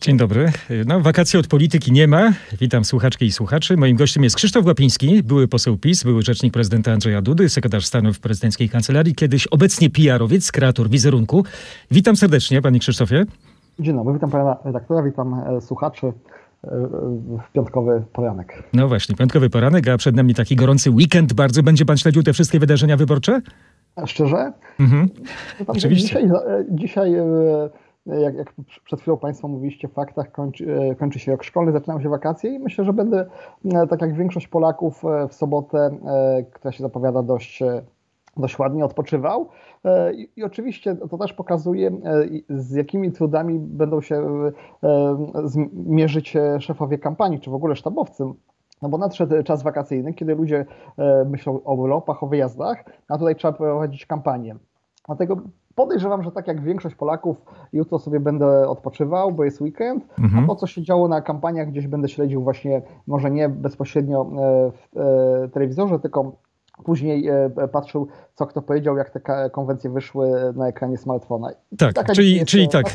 Dzień dobry. No, wakacji od polityki nie ma. Witam słuchaczki i słuchaczy. Moim gościem jest Krzysztof Łapiński, były poseł PiS, były rzecznik prezydenta Andrzeja Dudy, sekretarz stanu w prezydenckiej kancelarii, kiedyś obecnie PR-owiec, kreator wizerunku. Witam serdecznie, panie Krzysztofie. Dzień dobry, witam pana redaktora, witam e, słuchaczy e, w piątkowy poranek. No właśnie, piątkowy poranek, a przed nami taki gorący weekend. Bardzo będzie pan śledził te wszystkie wydarzenia wyborcze? Szczerze? Mhm. No Oczywiście. Dzisiaj, e, dzisiaj jak, jak przed chwilą Państwo mówiliście w faktach, kończy, e, kończy się rok szkolny, zaczynają się wakacje i myślę, że będę, e, tak jak większość Polaków, e, w sobotę, która się zapowiada dość, dość ładnie, odpoczywał. I, I oczywiście to też pokazuje, z jakimi trudami będą się zmierzyć e, szefowie kampanii, czy w ogóle sztabowcy. No bo nadszedł czas wakacyjny, kiedy ludzie myślą o urlopach, o wyjazdach, a tutaj trzeba prowadzić kampanię. Dlatego podejrzewam, że tak jak większość Polaków, jutro sobie będę odpoczywał, bo jest weekend, Mhm. a to, co się działo na kampaniach, gdzieś będę śledził właśnie, może nie bezpośrednio e, w e, telewizorze, tylko później e, patrzył, co kto powiedział, jak te konwencje wyszły na ekranie smartfona. Tak, Taka czyli, jest, czyli e, tak,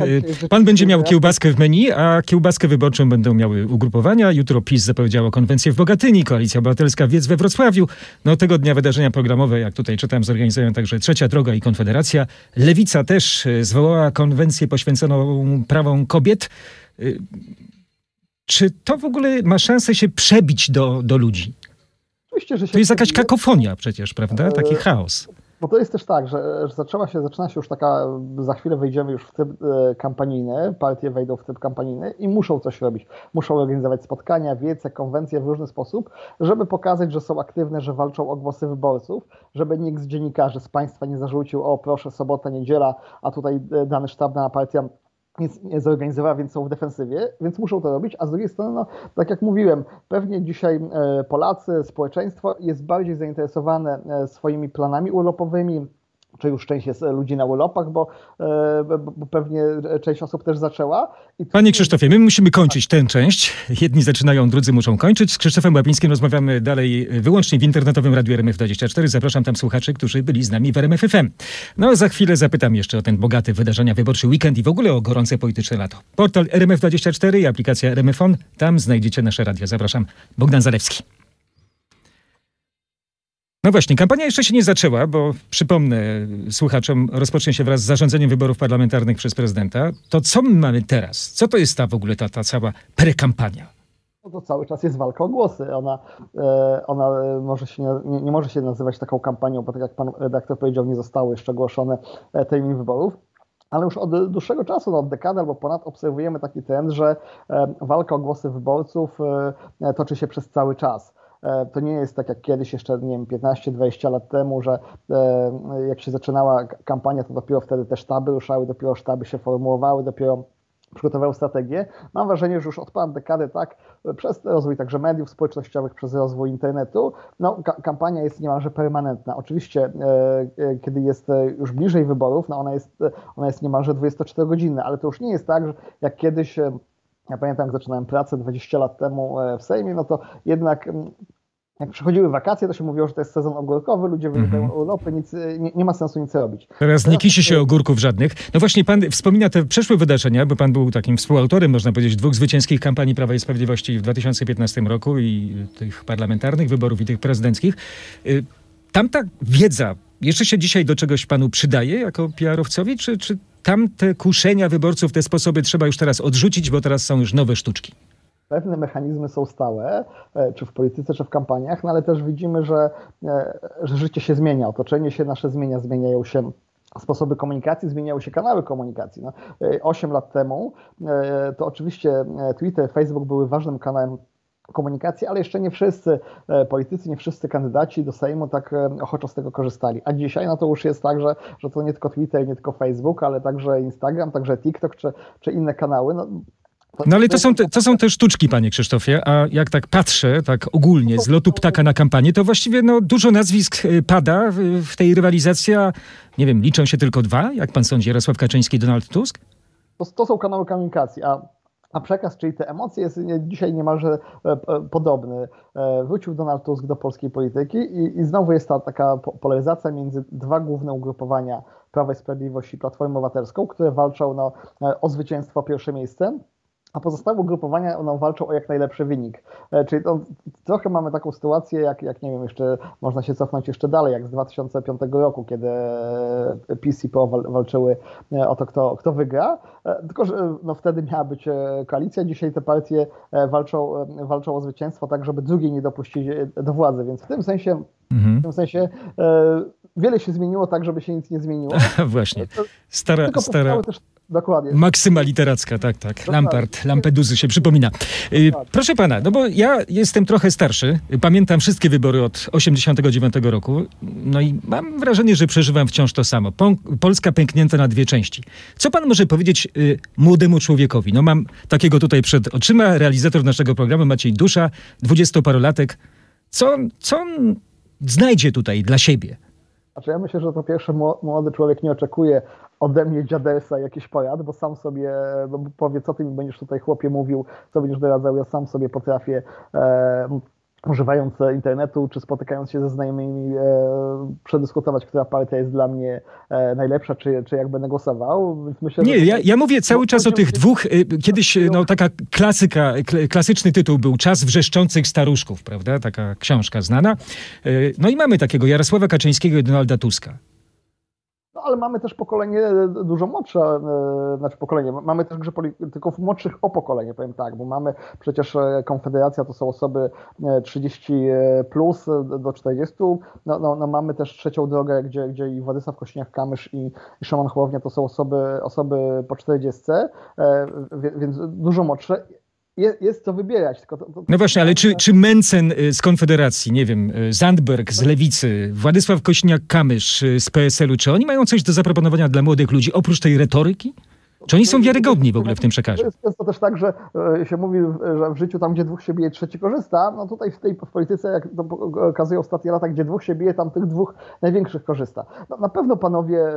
pan będzie miał kiełbaskę w menu, a kiełbaskę wyborczą będą miały ugrupowania. Jutro PiS zapowiedziało konwencję w Bogatyni, Koalicja Obywatelska Wiec we Wrocławiu. No tego dnia wydarzenia programowe, jak tutaj czytam, zorganizują także Trzecia Droga i Konfederacja. Lewica też zwołała konwencję poświęconą prawom kobiet. Czy to w ogóle ma szansę się przebić do, do ludzi? Oczywiście, że się To jest jakaś kakofonia przecież, prawda? Taki chaos. Bo to jest też tak, że, że zaczęła się, zaczyna się już taka, za chwilę wejdziemy już w tryb e, kampanijny, partie wejdą w tryb kampanijny i muszą coś robić. Muszą organizować spotkania, wiece, konwencje w różny sposób, żeby pokazać, że są aktywne, że walczą o głosy wyborców, żeby nikt z dziennikarzy z państwa nie zarzucił, o proszę, sobota, niedziela, a tutaj e, dany sztab, dana partia nic nie zorganizowała, więc są w defensywie, więc muszą to robić, a z drugiej strony, no, tak jak mówiłem, pewnie dzisiaj e, Polacy, społeczeństwo jest bardziej zainteresowane e, swoimi planami urlopowymi, czy już część jest e, ludzi na urlopach, bo, e, bo, pewnie część osób też zaczęła. I Panie Krzysztofie, my musimy kończyć tę część. Jedni zaczynają, drudzy muszą kończyć. Z Krzysztofem Łapińskim rozmawiamy dalej wyłącznie w internetowym radiu RMF24. Zapraszam tam słuchaczy, którzy byli z nami w RMF FM. No, za chwilę zapytam jeszcze o ten bogaty wydarzenia wyborczy weekend i w ogóle o gorące polityczne lato. Portal RMF24 i aplikacja RMFon. Tam znajdziecie nasze radio. Zapraszam. Bogdan Zalewski. No właśnie, kampania jeszcze się nie zaczęła, bo przypomnę słuchaczom, rozpocznie się wraz z zarządzeniem wyborów parlamentarnych przez prezydenta. To co my mamy teraz? Co to jest ta w ogóle ta, ta cała prekampania? No to cały czas jest walka o głosy. Ona, e, ona e, może się nie, nie, może się nazywać taką kampanią, bo tak jak pan redaktor powiedział, nie zostały jeszcze ogłoszone e, termin wyborów. Ale już od dłuższego czasu, no od dekady albo ponad, obserwujemy taki trend, że walka o głosy wyborców toczy się przez cały czas. E, To nie jest tak jak kiedyś, jeszcze nie wiem, 15-20 lat temu, że e, jak się zaczynała kampania, to dopiero wtedy te sztaby ruszały, dopiero sztaby się formułowały, dopiero przygotowały strategię. Mam wrażenie, że już od ponad dekady, tak, przez rozwój także mediów społecznościowych, przez rozwój internetu, no, ka- kampania jest niemalże permanentna. Oczywiście, e, kiedy jest już bliżej wyborów, no ona jest, ona jest niemalże 24-godzinna, ale to już nie jest tak, że jak kiedyś. Ja pamiętam, jak zaczynałem pracę 20 lat temu w Sejmie, no to jednak jak przychodziły wakacje, to się mówiło, że to jest sezon ogórkowy, ludzie wyjeżdżają Mhm. urlopy, nic, e, nie, nie ma sensu nic robić. Teraz nie kisi się ogórków żadnych. No właśnie, pan wspomina te przeszłe wydarzenia, bo pan był takim współautorem, można powiedzieć, dwóch zwycięskich kampanii Prawa i Sprawiedliwości w 2015 roku i tych parlamentarnych wyborów i tych prezydenckich. Y, Tamta wiedza jeszcze się dzisiaj do czegoś panu przydaje jako PR-owcowi, czy, czy tamte kuszenia wyborców, te sposoby trzeba już teraz odrzucić, bo teraz są już nowe sztuczki? Pewne mechanizmy są stałe, e, czy w polityce, czy w kampaniach, no ale też widzimy, że, e, że życie się zmienia, otoczenie się nasze zmienia, zmieniają się sposoby komunikacji, zmieniały się kanały komunikacji. No, e, 8 lat temu e, to oczywiście e, Twitter, Facebook były ważnym kanałem komunikacji, ale jeszcze nie wszyscy e, politycy, nie wszyscy kandydaci do Sejmu tak e, ochoczo z tego korzystali. A dzisiaj no to już jest tak, że, że to nie tylko Twitter, nie tylko Facebook, ale także Instagram, także TikTok czy, czy inne kanały. No, No ale to są, te, to są te sztuczki, panie Krzysztofie, a jak tak patrzę, tak ogólnie, z lotu ptaka na kampanię, to właściwie no, dużo nazwisk y, pada w, tej rywalizacji, a nie wiem, liczą się tylko dwa, jak pan sądzi, Jarosław Kaczyński i Donald Tusk? To, to są kanały komunikacji, a, a przekaz, czyli te emocje jest dzisiaj niemalże e, podobny. E, Wrócił Donald Tusk do polskiej polityki i, i znowu jest ta taka po- polaryzacja między dwa główne ugrupowania Prawa i Sprawiedliwości i Platformą Obywatelską, które walczą no, o zwycięstwo, pierwsze miejsce. A pozostałe ugrupowania no, walczą o jak najlepszy wynik. E, czyli to, trochę mamy taką sytuację, jak, jak nie wiem, jeszcze można się cofnąć jeszcze dalej, jak z 2005 roku, kiedy PiS i PO walczyły e, o to, kto, kto wygra. E, tylko, że no, wtedy miała być koalicja, dzisiaj te partie walczą, walczą o zwycięstwo tak, żeby drugiej nie dopuścić do władzy, więc w tym sensie, mhm. w tym sensie wiele się zmieniło tak, żeby się nic nie zmieniło. Właśnie. Stara, stara, też Dokładnie. Maksyma literacka, tak, tak. Dokładnie. Lampart, Lampeduzy się przypomina. Y, proszę pana, no bo ja jestem trochę starszy, pamiętam wszystkie wybory od 89 roku, no i mam wrażenie, że przeżywam wciąż to samo. Polska pęknięta na dwie części. Co pan może powiedzieć y, młodemu człowiekowi? No mam takiego tutaj przed oczyma, realizator naszego programu Maciej Dusza, dwudziestoparolatek. Co, co on znajdzie tutaj dla siebie? Znaczy ja myślę, że to pierwszy młody człowiek nie oczekuje ode mnie dziadersa jakiś pojad, bo sam sobie bo powie, co ty mi będziesz tutaj chłopie mówił, co będziesz doradzał, ja sam sobie potrafię e, używając internetu, czy spotykając się ze znajomymi, e, przedyskutować, która partia jest dla mnie e, najlepsza, czy, czy jak będę głosował. Więc myślę, Nie, ja, ja mówię cały czas o tych dwóch, e, kiedyś no, taka klasyka, klasyczny tytuł był Czas wrzeszczących staruszków, prawda? Taka książka znana. E, no i mamy takiego Jarosława Kaczyńskiego i Donalda Tuska ale mamy też pokolenie e, dużo młodsze, e, znaczy pokolenie, mamy też grze polityków młodszych o pokolenie, powiem tak, bo mamy przecież e, Konfederacja to są osoby 30 plus do 40, no, no, no mamy też trzecią drogę, gdzie, gdzie i Władysław Kośniak-Kamysz i, i Szymon Hołownia to są osoby, osoby po 40, więc dużo młodsze jest, jest co wybierać. To, to, no właśnie, ale czy, czy Mencen y, z Konfederacji, nie wiem, y, Zandberg z Lewicy, Władysław Kośniak-Kamysz y, z PSL-u, czy oni mają coś do zaproponowania dla młodych ludzi oprócz tej retoryki? Czy oni są wiarygodni w ogóle w tym przekazie? To jest często też tak, że e, się mówi, że w życiu tam, gdzie dwóch się bije, trzeci korzysta. No tutaj w tej w polityce, jak to okazują ostatnie lata, gdzie dwóch się bije, tam tych dwóch największych korzysta. No, na pewno panowie,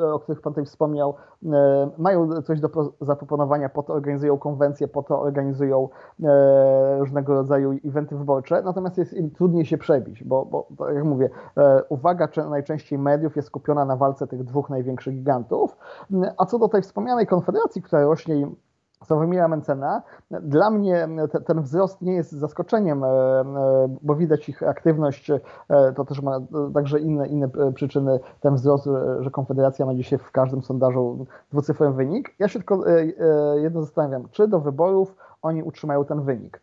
e, o których pan tutaj wspomniał, e, mają coś do zaproponowania, po to organizują konwencje, po to organizują różnego rodzaju eventy wyborcze, natomiast jest im trudniej się przebić, bo, bo tak jak mówię, uwaga najczęściej mediów jest skupiona na walce tych dwóch największych gigantów, a co do tej wspomnianej wspomnianej Konfederacji, która rośnie Sławomira Mencena, dla mnie te, ten wzrost nie jest zaskoczeniem, e, e, bo widać ich aktywność, e, to też ma także inne, inne przyczyny, ten wzrost, że Konfederacja ma dzisiaj w każdym sondażu dwucyfrowy wynik. Ja się tylko jedno zastanawiam, czy do wyborów oni utrzymają ten wynik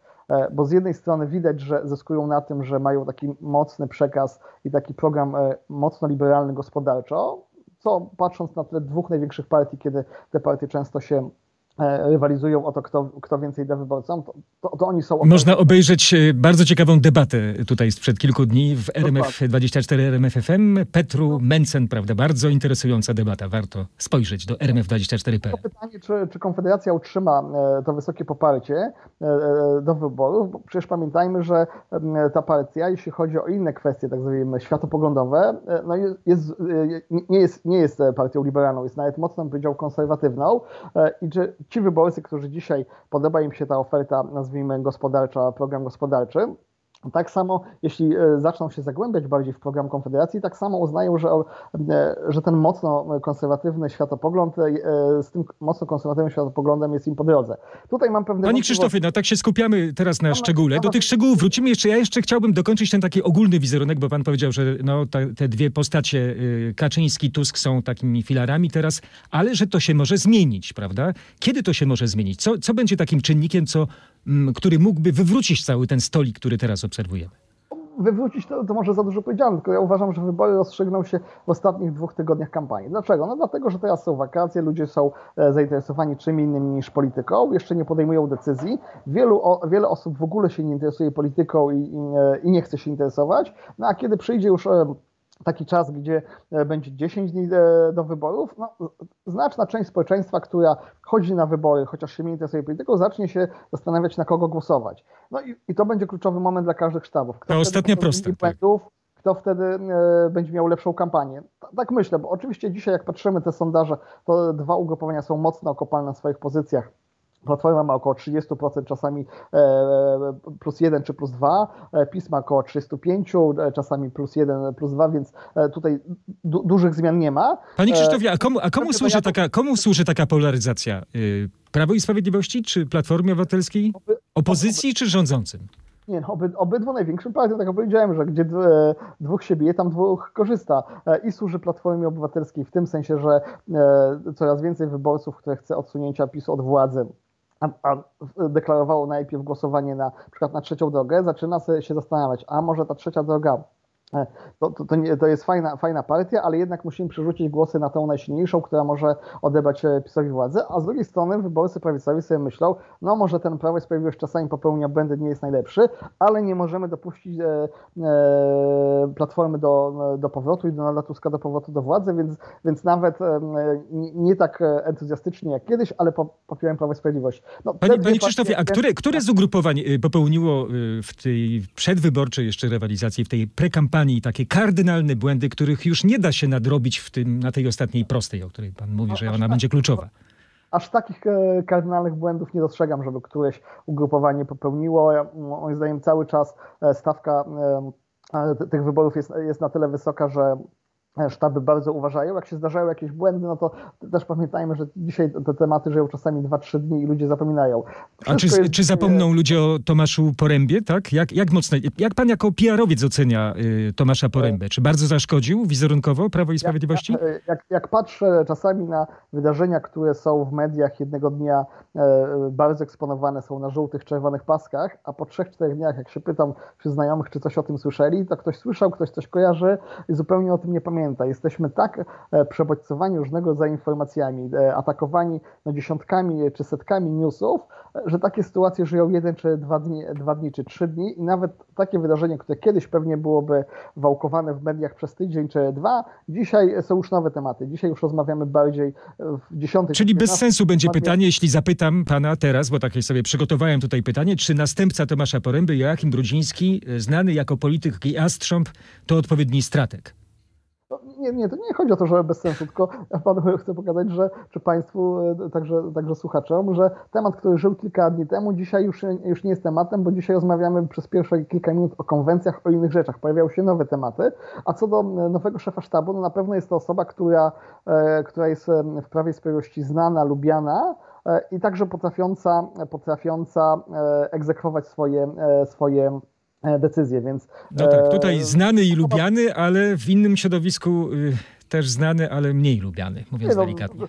bo z jednej strony widać, że zyskują na tym, że mają taki mocny przekaz i taki program mocno liberalny gospodarczo, co patrząc na te dwóch największych partii, kiedy te partie często się rywalizują o to, kto, kto więcej da wyborcom, to, to, to oni są... Można obejrzeć e, bardzo ciekawą debatę tutaj sprzed kilku dni w RMF24 RMFFM. Petru Mencen, prawda? Bardzo interesująca debata. Warto spojrzeć do RMF24.pl. Pytanie, czy, czy Konfederacja utrzyma e, to wysokie poparcie do wyborów, bo przecież pamiętajmy, że ta partia, jeśli chodzi o inne kwestie, tak zwane światopoglądowe, no jest, nie, jest, nie jest partią liberalną, jest nawet mocno, bym powiedział, konserwatywną i czy ci wyborcy, którzy dzisiaj podoba im się ta oferta, nazwijmy gospodarcza, program gospodarczy, tak samo, jeśli e, zaczną się zagłębiać bardziej w program Konfederacji, tak samo uznają, że, e, że ten mocno konserwatywny światopogląd e, z tym mocno konserwatywnym światopoglądem jest im po drodze. Tutaj mam pewne... Panie Krzysztofie, no tak się skupiamy teraz na szczególe. Do tych szczegółów wrócimy jeszcze. Ja jeszcze chciałbym dokończyć ten taki ogólny wizerunek, bo pan powiedział, że no, te dwie postacie, y, Kaczyński, Tusk są takimi filarami teraz, ale że to się może zmienić, prawda? Kiedy to się może zmienić? Co, co będzie takim czynnikiem, co który mógłby wywrócić cały ten stolik, który teraz obserwujemy? wywrócić to, to może za dużo powiedziane, tylko ja uważam, że wybory rozstrzygną się w ostatnich dwóch tygodniach kampanii. Dlaczego? No dlatego, że teraz są wakacje, ludzie są e, zainteresowani czym innym niż polityką, jeszcze nie podejmują decyzji. Wielu, wiele osób w ogóle się nie interesuje polityką i, i, i nie chce się interesować, no a kiedy przyjdzie już e, taki czas, gdzie e, będzie 10 dni e, do wyborów, no, znaczna część społeczeństwa, która chodzi na wybory, chociaż się nie interesuje polityką, zacznie się zastanawiać, na kogo głosować. No i, i to będzie kluczowy moment dla każdych sztabów. Kto to ostatnia prosta. Tak. Kto wtedy e, będzie miał lepszą kampanię. Tak myślę, bo oczywiście dzisiaj, jak patrzymy te sondaże, to dwa ugrupowania są mocno okopalne na swoich pozycjach Platforma ma około 30%, czasami e, plus 1 czy plus 2, e, PiS ma około 35, e, czasami plus 1, plus 2, więc tutaj du dużych zmian nie ma. Panie Krzysztofie, a komu, a komu, służy, taka, komu służy taka polaryzacja? Prawo i Sprawiedliwości, czy Platformie Obywatelskiej? Opozycji, czy rządzącym? Nie, no, oby, obydwu największym partiom, tak jak powiedziałem, że gdzie dwóch się bije, tam dwóch korzysta. E, I służy Platformie Obywatelskiej w tym sensie, że e, coraz więcej wyborców, które chce odsunięcia PiSu od władzy, a, a deklarowało najpierw głosowanie na, na przykład na trzecią drogę, zaczyna się zastanawiać, a może ta trzecia droga to, to, to, nie, to jest fajna, fajna partia, ale jednak musimy przerzucić głosy na tą najsilniejszą, która może odebrać e, PiSowi władzę, a z drugiej strony wyborcy prawicowi sobie myślą, no może ten Prawo i Sprawiedliwość czasami popełnia błędy, nie jest najlepszy, ale nie możemy dopuścić e, e, Platformy do, do powrotu i Donalda Tuska do powrotu do władzy, więc, więc nawet e, nie, tak entuzjastycznie jak kiedyś, ale po, popieram Prawo i Sprawiedliwość. No, Panie, panie partie- Krzysztofie, a które, które z ugrupowań y, popełniło y, w tej przedwyborczej jeszcze rywalizacji, w tej prekampanii takie kardynalne błędy, których już nie da się nadrobić w tym, na tej ostatniej prostej, o której pan mówi, że ona będzie kluczowa? aż takich e, kardynalnych błędów nie dostrzegam, żeby któreś ugrupowanie popełniło. Ja, moim zdaniem cały czas e, stawka e, tych wyborów jest, jest na tyle wysoka, że sztaby bardzo uważają. Jak się zdarzają jakieś błędy, no to też pamiętajmy, że dzisiaj te tematy żyją czasami 2-3 dni i ludzie zapominają. A czy, Wszystko jest- czy zapomną ludzie o Tomaszu Porębie, tak? Jak, jak mocno, jak pan jako PR-owiec ocenia y, Tomasza Porębę? Czy bardzo zaszkodził wizerunkowo Prawo i Sprawiedliwości? Jak, jak, jak patrzę czasami na wydarzenia, które są w mediach jednego dnia e, bardzo eksponowane są na żółtych, czerwonych paskach, a po trzech, czterech dniach, jak się pytam wśród znajomych, czy coś o tym słyszeli, to ktoś słyszał, ktoś coś kojarzy i zupełnie o tym nie pamięta. Jesteśmy tak e, przebodźcowani różnego rodzaju informacjami, e, atakowani no, dziesiątkami czy setkami newsów, e, że takie sytuacje żyją jeden czy dwa dni, dwa dni czy trzy dni i nawet takie wydarzenie, które kiedyś pewnie byłoby wałkowane w mediach przez tydzień czy dwa, dzisiaj są już nowe tematy. Dzisiaj już rozmawiamy bardziej w dziesiątych... Czyli bez 15 sensu będzie pytanie, jeśli zapytam pana teraz, bo takie sobie przygotowałem tutaj pytanie, czy następca Tomasza Poręby, Joachim Brudziński, znany jako polityk i astrząb, to odpowiedni stratek? Nie, nie, to nie chodzi o to, że bez sensu, tylko panu chcę pokazać, że czy państwu, e, także, także słuchaczom, że temat, który żył kilka dni temu, dzisiaj już, już nie jest tematem, bo dzisiaj rozmawiamy przez pierwsze kilka minut o konwencjach, o innych rzeczach. Pojawiają się nowe tematy, a co do e, nowego szefa sztabu, no na pewno jest to osoba, która, e, która jest w Prawie Sprawiedliwości znana, lubiana, i także potrafiąca, potrafiąca egzekwować swoje, swoje decyzje, więc... No tak, e, tutaj znany i lubiany, ale w innym środowisku y, też znany, ale mniej lubiany, mówiąc Nie, no, delikatnie.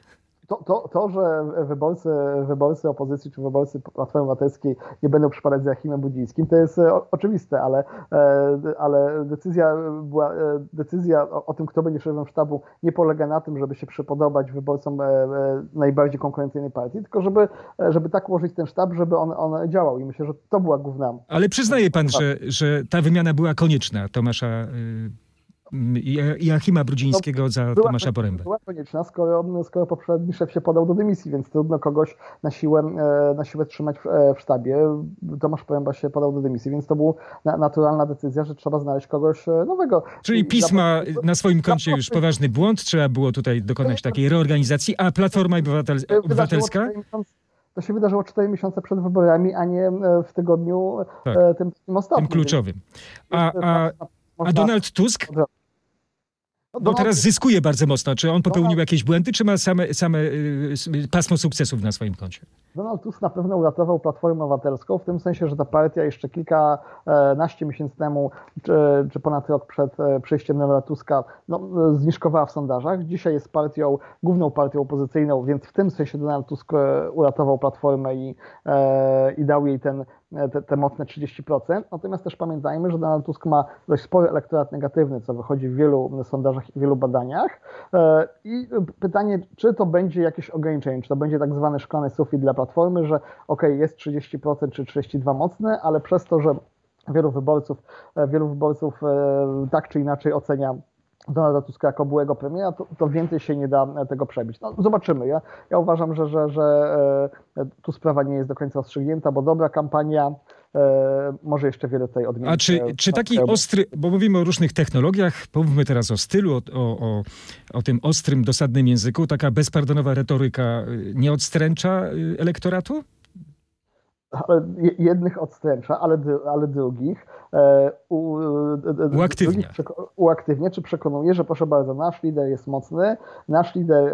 To, to, to, że wyborcy, wyborcy opozycji czy wyborcy Platformy Obywatelskiej nie będą przypadać za Jachimem Budzińskim, to jest e, o, oczywiste, ale, e, ale decyzja, była, e, decyzja o, o tym, kto będzie szefem sztabu, nie polega na tym, żeby się przypodobać wyborcom najbardziej konkurencyjnej partii, tylko żeby, żeby tak ułożyć ten sztab, żeby on, on działał. I myślę, że to była główna. Ale przyznaje pan, że, że ta wymiana była konieczna Tomasza Joachima Brudzińskiego za Była, Tomasza Porębę. była konieczna, skoro, skoro poprzedni szef się podał do dymisji, więc trudno kogoś na siłę, e, na siłę trzymać w, e, w sztabie. Tomasz Poręba się podał do dymisji, więc to była na, naturalna decyzja, że trzeba znaleźć kogoś e, nowego. Czyli pisma na swoim koncie już poważny błąd, trzeba było tutaj dokonać takiej reorganizacji, a Platforma Obywatelska? To się wydarzyło 4 miesiące przed wyborami, a nie w tygodniu Tak. tym, tym ostatnim. Tym kluczowym. A, a, a Donald Tusk? No, Bo teraz zyskuje bardzo mocno. Czy on popełnił Donald- jakieś błędy, czy ma same, same y, pasmo sukcesów na swoim koncie? Donald Tusk na pewno uratował Platformę Obywatelską, w tym sensie, że ta partia jeszcze kilkanaście miesięcy temu, czy, czy ponad rok przed e, przyjściem Donalda Tuska, no, e, zniżkowała w sondażach. Dzisiaj jest partią, główną partią opozycyjną, więc w tym sensie Donald Tusk e, uratował Platformę i, e, i dał jej ten, e, te, te mocne 30%. Natomiast też pamiętajmy, że Donald Tusk ma dość spory elektorat negatywny, co wychodzi w wielu sondażach i wielu badaniach. E, I pytanie, czy to będzie jakieś ograniczenie, czy to będzie tak zwany szklany sufit dla Platformy, że ok, jest 30% czy 32% mocne, ale przez to, że wielu wyborców, e, wielu wyborców e, tak czy inaczej ocenia Donalda Tuska jako byłego premiera, to, to więcej się nie da e, tego przebić. No, zobaczymy. Ja, ja uważam, że, że, że tu sprawa nie jest do końca rozstrzygnięta, bo dobra kampania może jeszcze wiele tutaj odmienić. A czy, e, czy taki e, ostry, bo mówimy o różnych technologiach, pomówmy teraz o stylu, o, o, o, tym ostrym, dosadnym języku, taka bezpardonowa retoryka y, nie odstręcza y, elektoratu? jednych odstręcza, ale, ale drugich e, u, uaktywnia. uaktywnia, czy przekonuje, że proszę bardzo, nasz lider jest mocny, nasz lider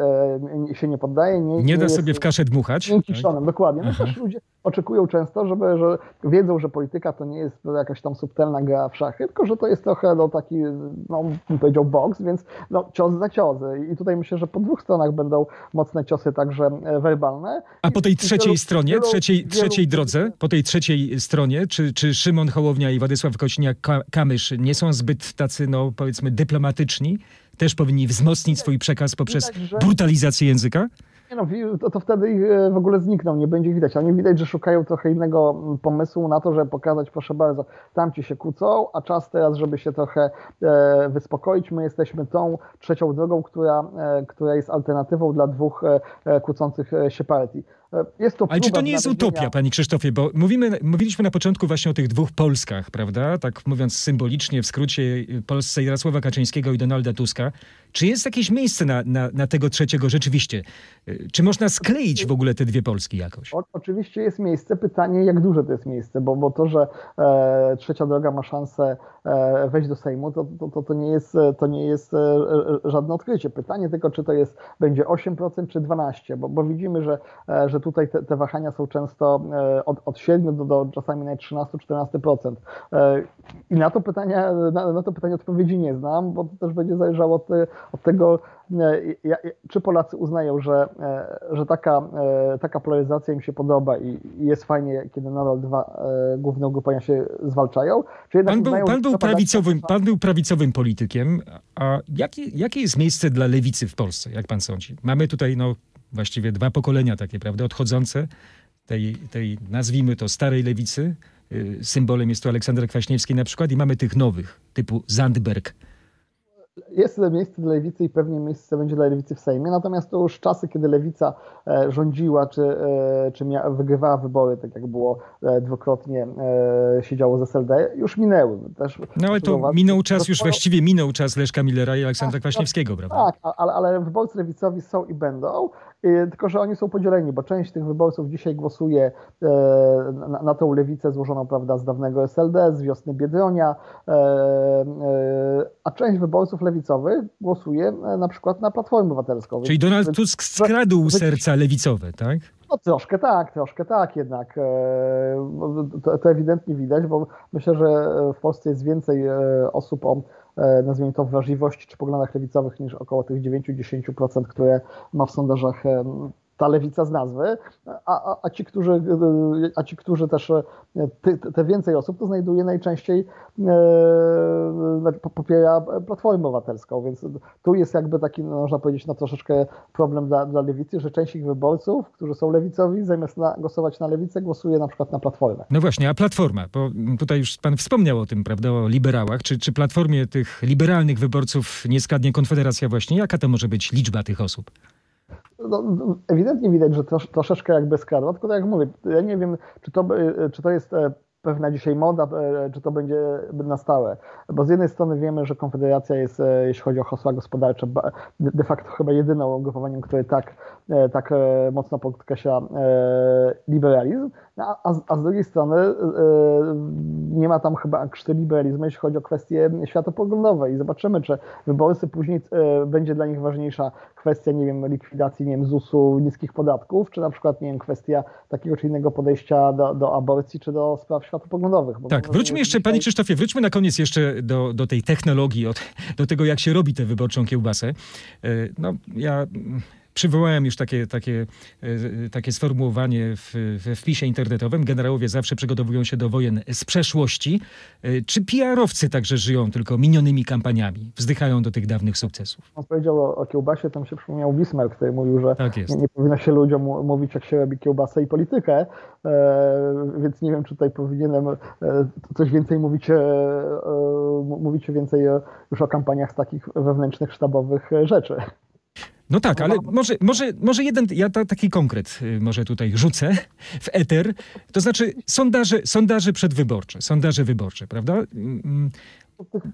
się nie poddaje. Nie, nie, nie da sobie w kaszę dmuchać. Tak? Dokładnie. No też ludzie oczekują często, żeby, że wiedzą, że polityka to nie jest jakaś tam subtelna gra w szachy, tylko że to jest trochę no, taki, no, bym powiedział, boks, więc no, cios za cios. I tutaj myślę, że po dwóch stronach będą mocne ciosy także e, werbalne. A po tej trzeciej wielu, stronie, wielu, trzeciej, wielu, trzeciej drodze, po tej trzeciej stronie, czy, czy Szymon Hołownia i Władysław Kośniak-Kamysz nie są zbyt tacy, no powiedzmy, dyplomatyczni? Też powinni wzmocnić swój przekaz poprzez brutalizację języka? Nie no, to, to wtedy ich e, w ogóle znikną, nie będzie widać. Ale nie widać, że szukają trochę innego pomysłu na to, żeby pokazać, proszę bardzo, tamci się kłócą, a czas teraz, żeby się trochę e, wyspokoić. My jesteśmy tą trzecią drogą, która, e, która jest alternatywą dla dwóch e, e kłócących się partii. E, jest to Ale czy to nie jest utopia, panie Krzysztofie? Bo mówimy, mówiliśmy na początku właśnie o tych dwóch Polskach, prawda? Tak mówiąc symbolicznie, w skrócie Polsce Jarosława Kaczyńskiego i Donalda Tuska. Czy jest jakieś miejsce na, na, na tego trzeciego rzeczywiście? E, czy można skleić w ogóle te dwie Polski jakoś? O, oczywiście jest miejsce. Pytanie, jak duże to jest miejsce, bo, bo to, że e, trzecia droga ma szansę e, wejść do Sejmu, to, to, to, to, nie jest, to nie jest e, żadne odkrycie. Pytanie tylko, czy to jest, będzie 8% czy 12%, bo, bo widzimy, że, e, że tutaj te, te, wahania są często e, od, od 7 do, do czasami nawet 13-14%. E, I na to, pytanie, na, na, to pytanie odpowiedzi nie znam, bo to też będzie zależało od, od tego, czy Polacy uznają, że, że taka, taka polaryzacja im się podoba i jest fajnie, kiedy nadal dwa główne ugrupowania się zwalczają, czy jednak pan był, uznają, pan był, prawicowym, pan był prawicowym politykiem, a jakie, jakie jest miejsce dla lewicy w Polsce, jak pan sądzi? Mamy tutaj no, właściwie dwa pokolenia takie, prawda, odchodzące tej, tej nazwijmy to starej lewicy. Y, symbolem jest tu Aleksander Kwaśniewski na przykład i mamy tych nowych, typu Zandberg, jest miejsce dla lewicy i pewnie miejsce będzie dla lewicy w Sejmie, natomiast to już czasy, kiedy lewica e, rządziła czy, e, czy mia, wygrywała wybory, tak jak było e, dwukrotnie się działo z SLD, już minęły. Też no ale to minął czas, już właściwie minął czas Leszka Millera i Aleksandra tak, Kwaśniewskiego, tak, prawda? Tak, ale, ale wyborcy lewicowi są i będą, tylko że oni są podzieleni, bo część tych wyborców dzisiaj głosuje na, na tą lewicę złożoną prawda, z dawnego SLD, z wiosny Biedronia, a część wyborców lewicowych głosuje e, na przykład na Platformę Obywatelską. Czyli Donald Tusk skradł serca lewicowe, tak? No troszkę tak, troszkę tak jednak. E, to, to, ewidentnie widać, bo myślę, że w Polsce jest więcej e, osób o nazwijmy to wrażliwości czy poglądach lewicowych niż około tych 9-10%, które ma w sondażach ta lewica z nazwy, a, a, a, ci, którzy, a ci, którzy też, te, te więcej osób, to znajduje najczęściej e, popiera Platformę Obywatelską, więc tu jest jakby taki, no, można powiedzieć, no, troszeczkę problem dla, dla lewicy, że część ich wyborców, którzy są lewicowi, zamiast na, głosować na lewicę, głosuje na przykład na Platformę. No właśnie, a Platforma, bo tutaj już pan wspomniał o tym, prawda, o liberałach, czy, czy Platformie tych liberalnych wyborców nie skradnie Konfederacja właśnie? Jaka to może być liczba tych osób? No, ewidentnie widać, że trosz, troszeczkę jakby skradła, tylko tak jak mówię, ja nie wiem, czy to, czy to jest e, pewna dzisiaj moda, e, czy to będzie na stałe. Bo z jednej strony wiemy, że Konfederacja jest, e, jeśli chodzi o hasła gospodarcze, de facto chyba jedyną ugrupowaniem, które tak, tak mocno podkreśla liberalizm, no, a, a z drugiej strony nie ma tam chyba krzty liberalizmu, jeśli chodzi o kwestie światopoglądowe i zobaczymy, czy wyborcy później będzie dla nich ważniejsza kwestia, nie wiem, likwidacji, nie wiem, ZUS-u, niskich podatków, czy na przykład, nie wiem, kwestia takiego czy innego podejścia do, do aborcji, czy do spraw światopoglądowych. tak, wróćmy jeszcze, panie Krzysztofie, wróćmy na koniec jeszcze do, do tej technologii, od, do tego, jak się robi tę wyborczą kiełbasę. No, ja Przywołałem już takie, takie, e, takie sformułowanie w, w wpisie internetowym. Generałowie zawsze przygotowują się do wojen z przeszłości. E, czy PR-owcy także żyją tylko minionymi kampaniami? Wzdychają do tych dawnych sukcesów? On powiedział o, o kiełbasie, tam się przypomniał Bismarck, który mówił, że tak nie, nie, powinno się ludziom mówić, jak się robi kiełbasę i politykę, e, więc nie wiem, czy tutaj powinienem e, coś więcej mówić, e, e mówić więcej już o kampaniach z takich wewnętrznych, sztabowych rzeczy. No tak, ale może, może, może jeden, ja taki konkret y, może tutaj rzucę w eter, to znaczy sondaże, sondaże przedwyborcze, sondaże wyborcze, prawda? Mm,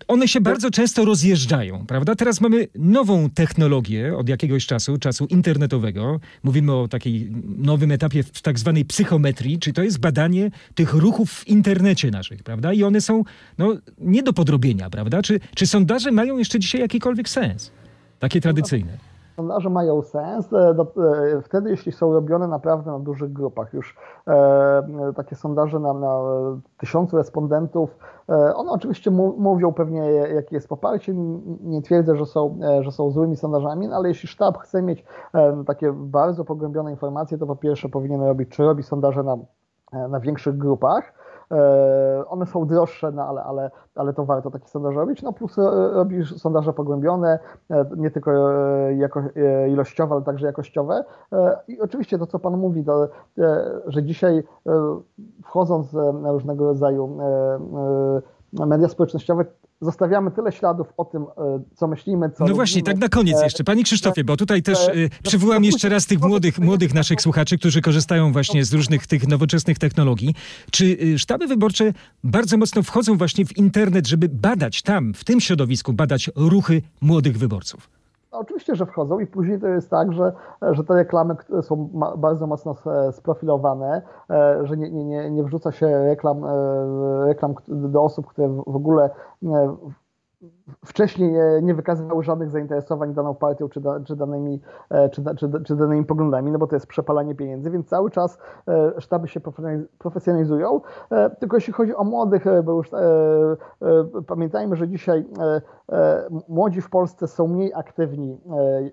one się bardzo często rozjeżdżają, prawda? Teraz mamy nową technologię od jakiegoś czasu, czasu internetowego. Mówimy o takiej nowym etapie w tak zwanej psychometrii, czyli to jest badanie tych ruchów w internecie naszych, prawda? I one są no, nie do podrobienia, prawda? Czy, czy sondaże mają jeszcze dzisiaj jakikolwiek sens? Takie tradycyjne. Sondaże mają sens e, do, e, wtedy, jeśli są robione naprawdę na dużych grupach. Już e, takie sondaże na, na tysiącu respondentów, e, one oczywiście mówią pewnie, jakie jest poparcie. Nie twierdzę, że są, e, że są złymi sondażami, no ale jeśli sztab chce mieć e, takie bardzo pogłębione informacje, to po pierwsze powinien robić, czy robi sondaże na, e, na większych grupach. E, One są droższe, no ale, ale, ale to warto taki sondaż robić. No plus e, robisz sondaże pogłębione, e, nie tylko jako, ilościowe, ale także jakościowe. I oczywiście to, co Pan mówi, to, że dzisiaj wchodząc na różnego rodzaju media społecznościowe, zostawiamy tyle śladów o tym, e, co myślimy, co No właśnie, robimy. tak na koniec E, jeszcze. Panie Krzysztofie, bo tutaj też e, y, przywołam jeszcze raz tych młodych, młodych naszych słuchaczy, którzy korzystają właśnie z różnych tych nowoczesnych technologii. Czy sztaby wyborcze bardzo mocno wchodzą właśnie w internet, żeby badać tam, w tym środowisku, badać ruchy młodych wyborców? No, oczywiście, że wchodzą i później to jest tak, że, że te reklamy są bardzo mocno e, sprofilowane, e, że nie, nie, nie, wrzuca się reklam, e, reklam do osób, które w ogóle wcześniej nie, wykazywały żadnych zainteresowań daną partią czy, da, czy, danymi, e, czy, da- czy, czy danymi poglądami, no bo to jest przepalanie pieniędzy, więc cały czas e, sztaby się profesjonaliz- profesjonalizują. E, Tylko jeśli chodzi o młodych, bo już pamiętajmy, że dzisiaj młodzi w Polsce są mniej aktywni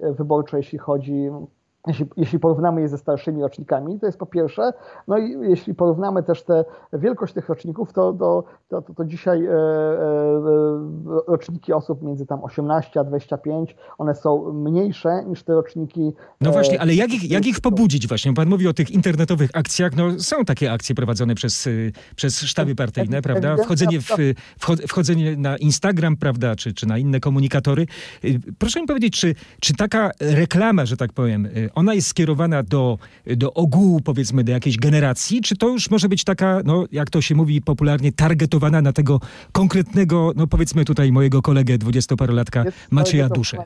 wyborczo, jeśli chodzi jeśli, jeśli porównamy je ze starszymi rocznikami, to jest po pierwsze. No i jeśli porównamy też tę wielkość tych roczników, to, to, to, to, dzisiaj e, e, roczniki osób między tam 18 a 25, one są mniejsze niż te roczniki. No e, właśnie, ale jak ich, jak ich pobudzić właśnie? Pan mówi o tych internetowych akcjach. No są takie akcje prowadzone przez, y, przez sztaby partyjne, prawda? Wchodzenie, w, wcho- wchodzenie na Instagram, prawda, czy, czy na inne komunikatory. Y, Proszę mi powiedzieć, czy, czy taka reklama, że tak powiem, y, ona jest skierowana do, do ogółu, powiedzmy, do jakiejś generacji, czy to już może być taka, no jak to się mówi popularnie, targetowana na tego konkretnego, no powiedzmy tutaj mojego kolegę dwudziestoparolatka Macieja Duszę?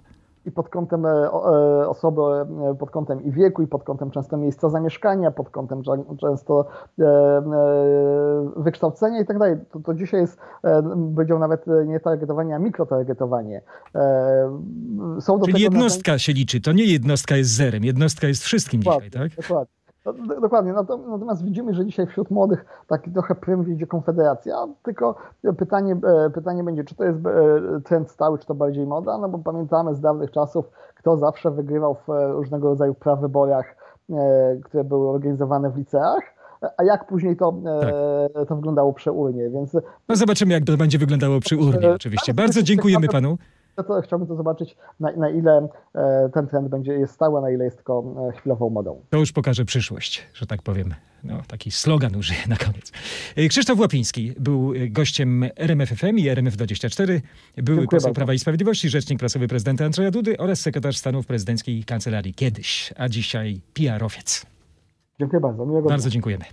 I pod kątem e, e, osoby, e, pod kątem i wieku, i pod kątem często miejsca zamieszkania, pod kątem często wykształcenia i tak dalej. To, dzisiaj jest, powiedział nawet nie targetowanie, a mikrotargetowanie. Są do Czyli tego jednostka się liczy, to nie jednostka jest zerem, jednostka jest wszystkim dzisiaj, Dokładnie, tak? dokładnie. No, do- Dokładnie, Nato- natomiast widzimy, że dzisiaj wśród młodych taki trochę prym wiedzie Konfederacja, tylko pytanie, e, pytanie będzie, czy to jest e, trend stały, czy to bardziej moda, no bo pamiętamy z dawnych czasów, kto zawsze wygrywał w e, różnego rodzaju prawyborach, które były organizowane w liceach, a jak później to, e, to wyglądało przy urnie, więc No zobaczymy, jak to będzie wyglądało przy urnie oczywiście. tak, Bardzo to jest dziękujemy panu. To, to chciałbym to zobaczyć, na, na ile e, ten trend będzie jest stały, na ile jest tylko e, chwilową modą. To już pokaże przyszłość, że tak powiem. No, taki slogan użyję na koniec. E, Krzysztof Łapiński był gościem RMFFM i RMF24. Były Dziękuję poseł bardzo. Prawa i Sprawiedliwości, rzecznik prasowy prezydenta Andrzeja Dudy oraz sekretarz stanu w prezydenckiej kancelarii kiedyś, a dzisiaj PR-owiec. Dziękuję bardzo. Miłego. Bardzo dziękujemy.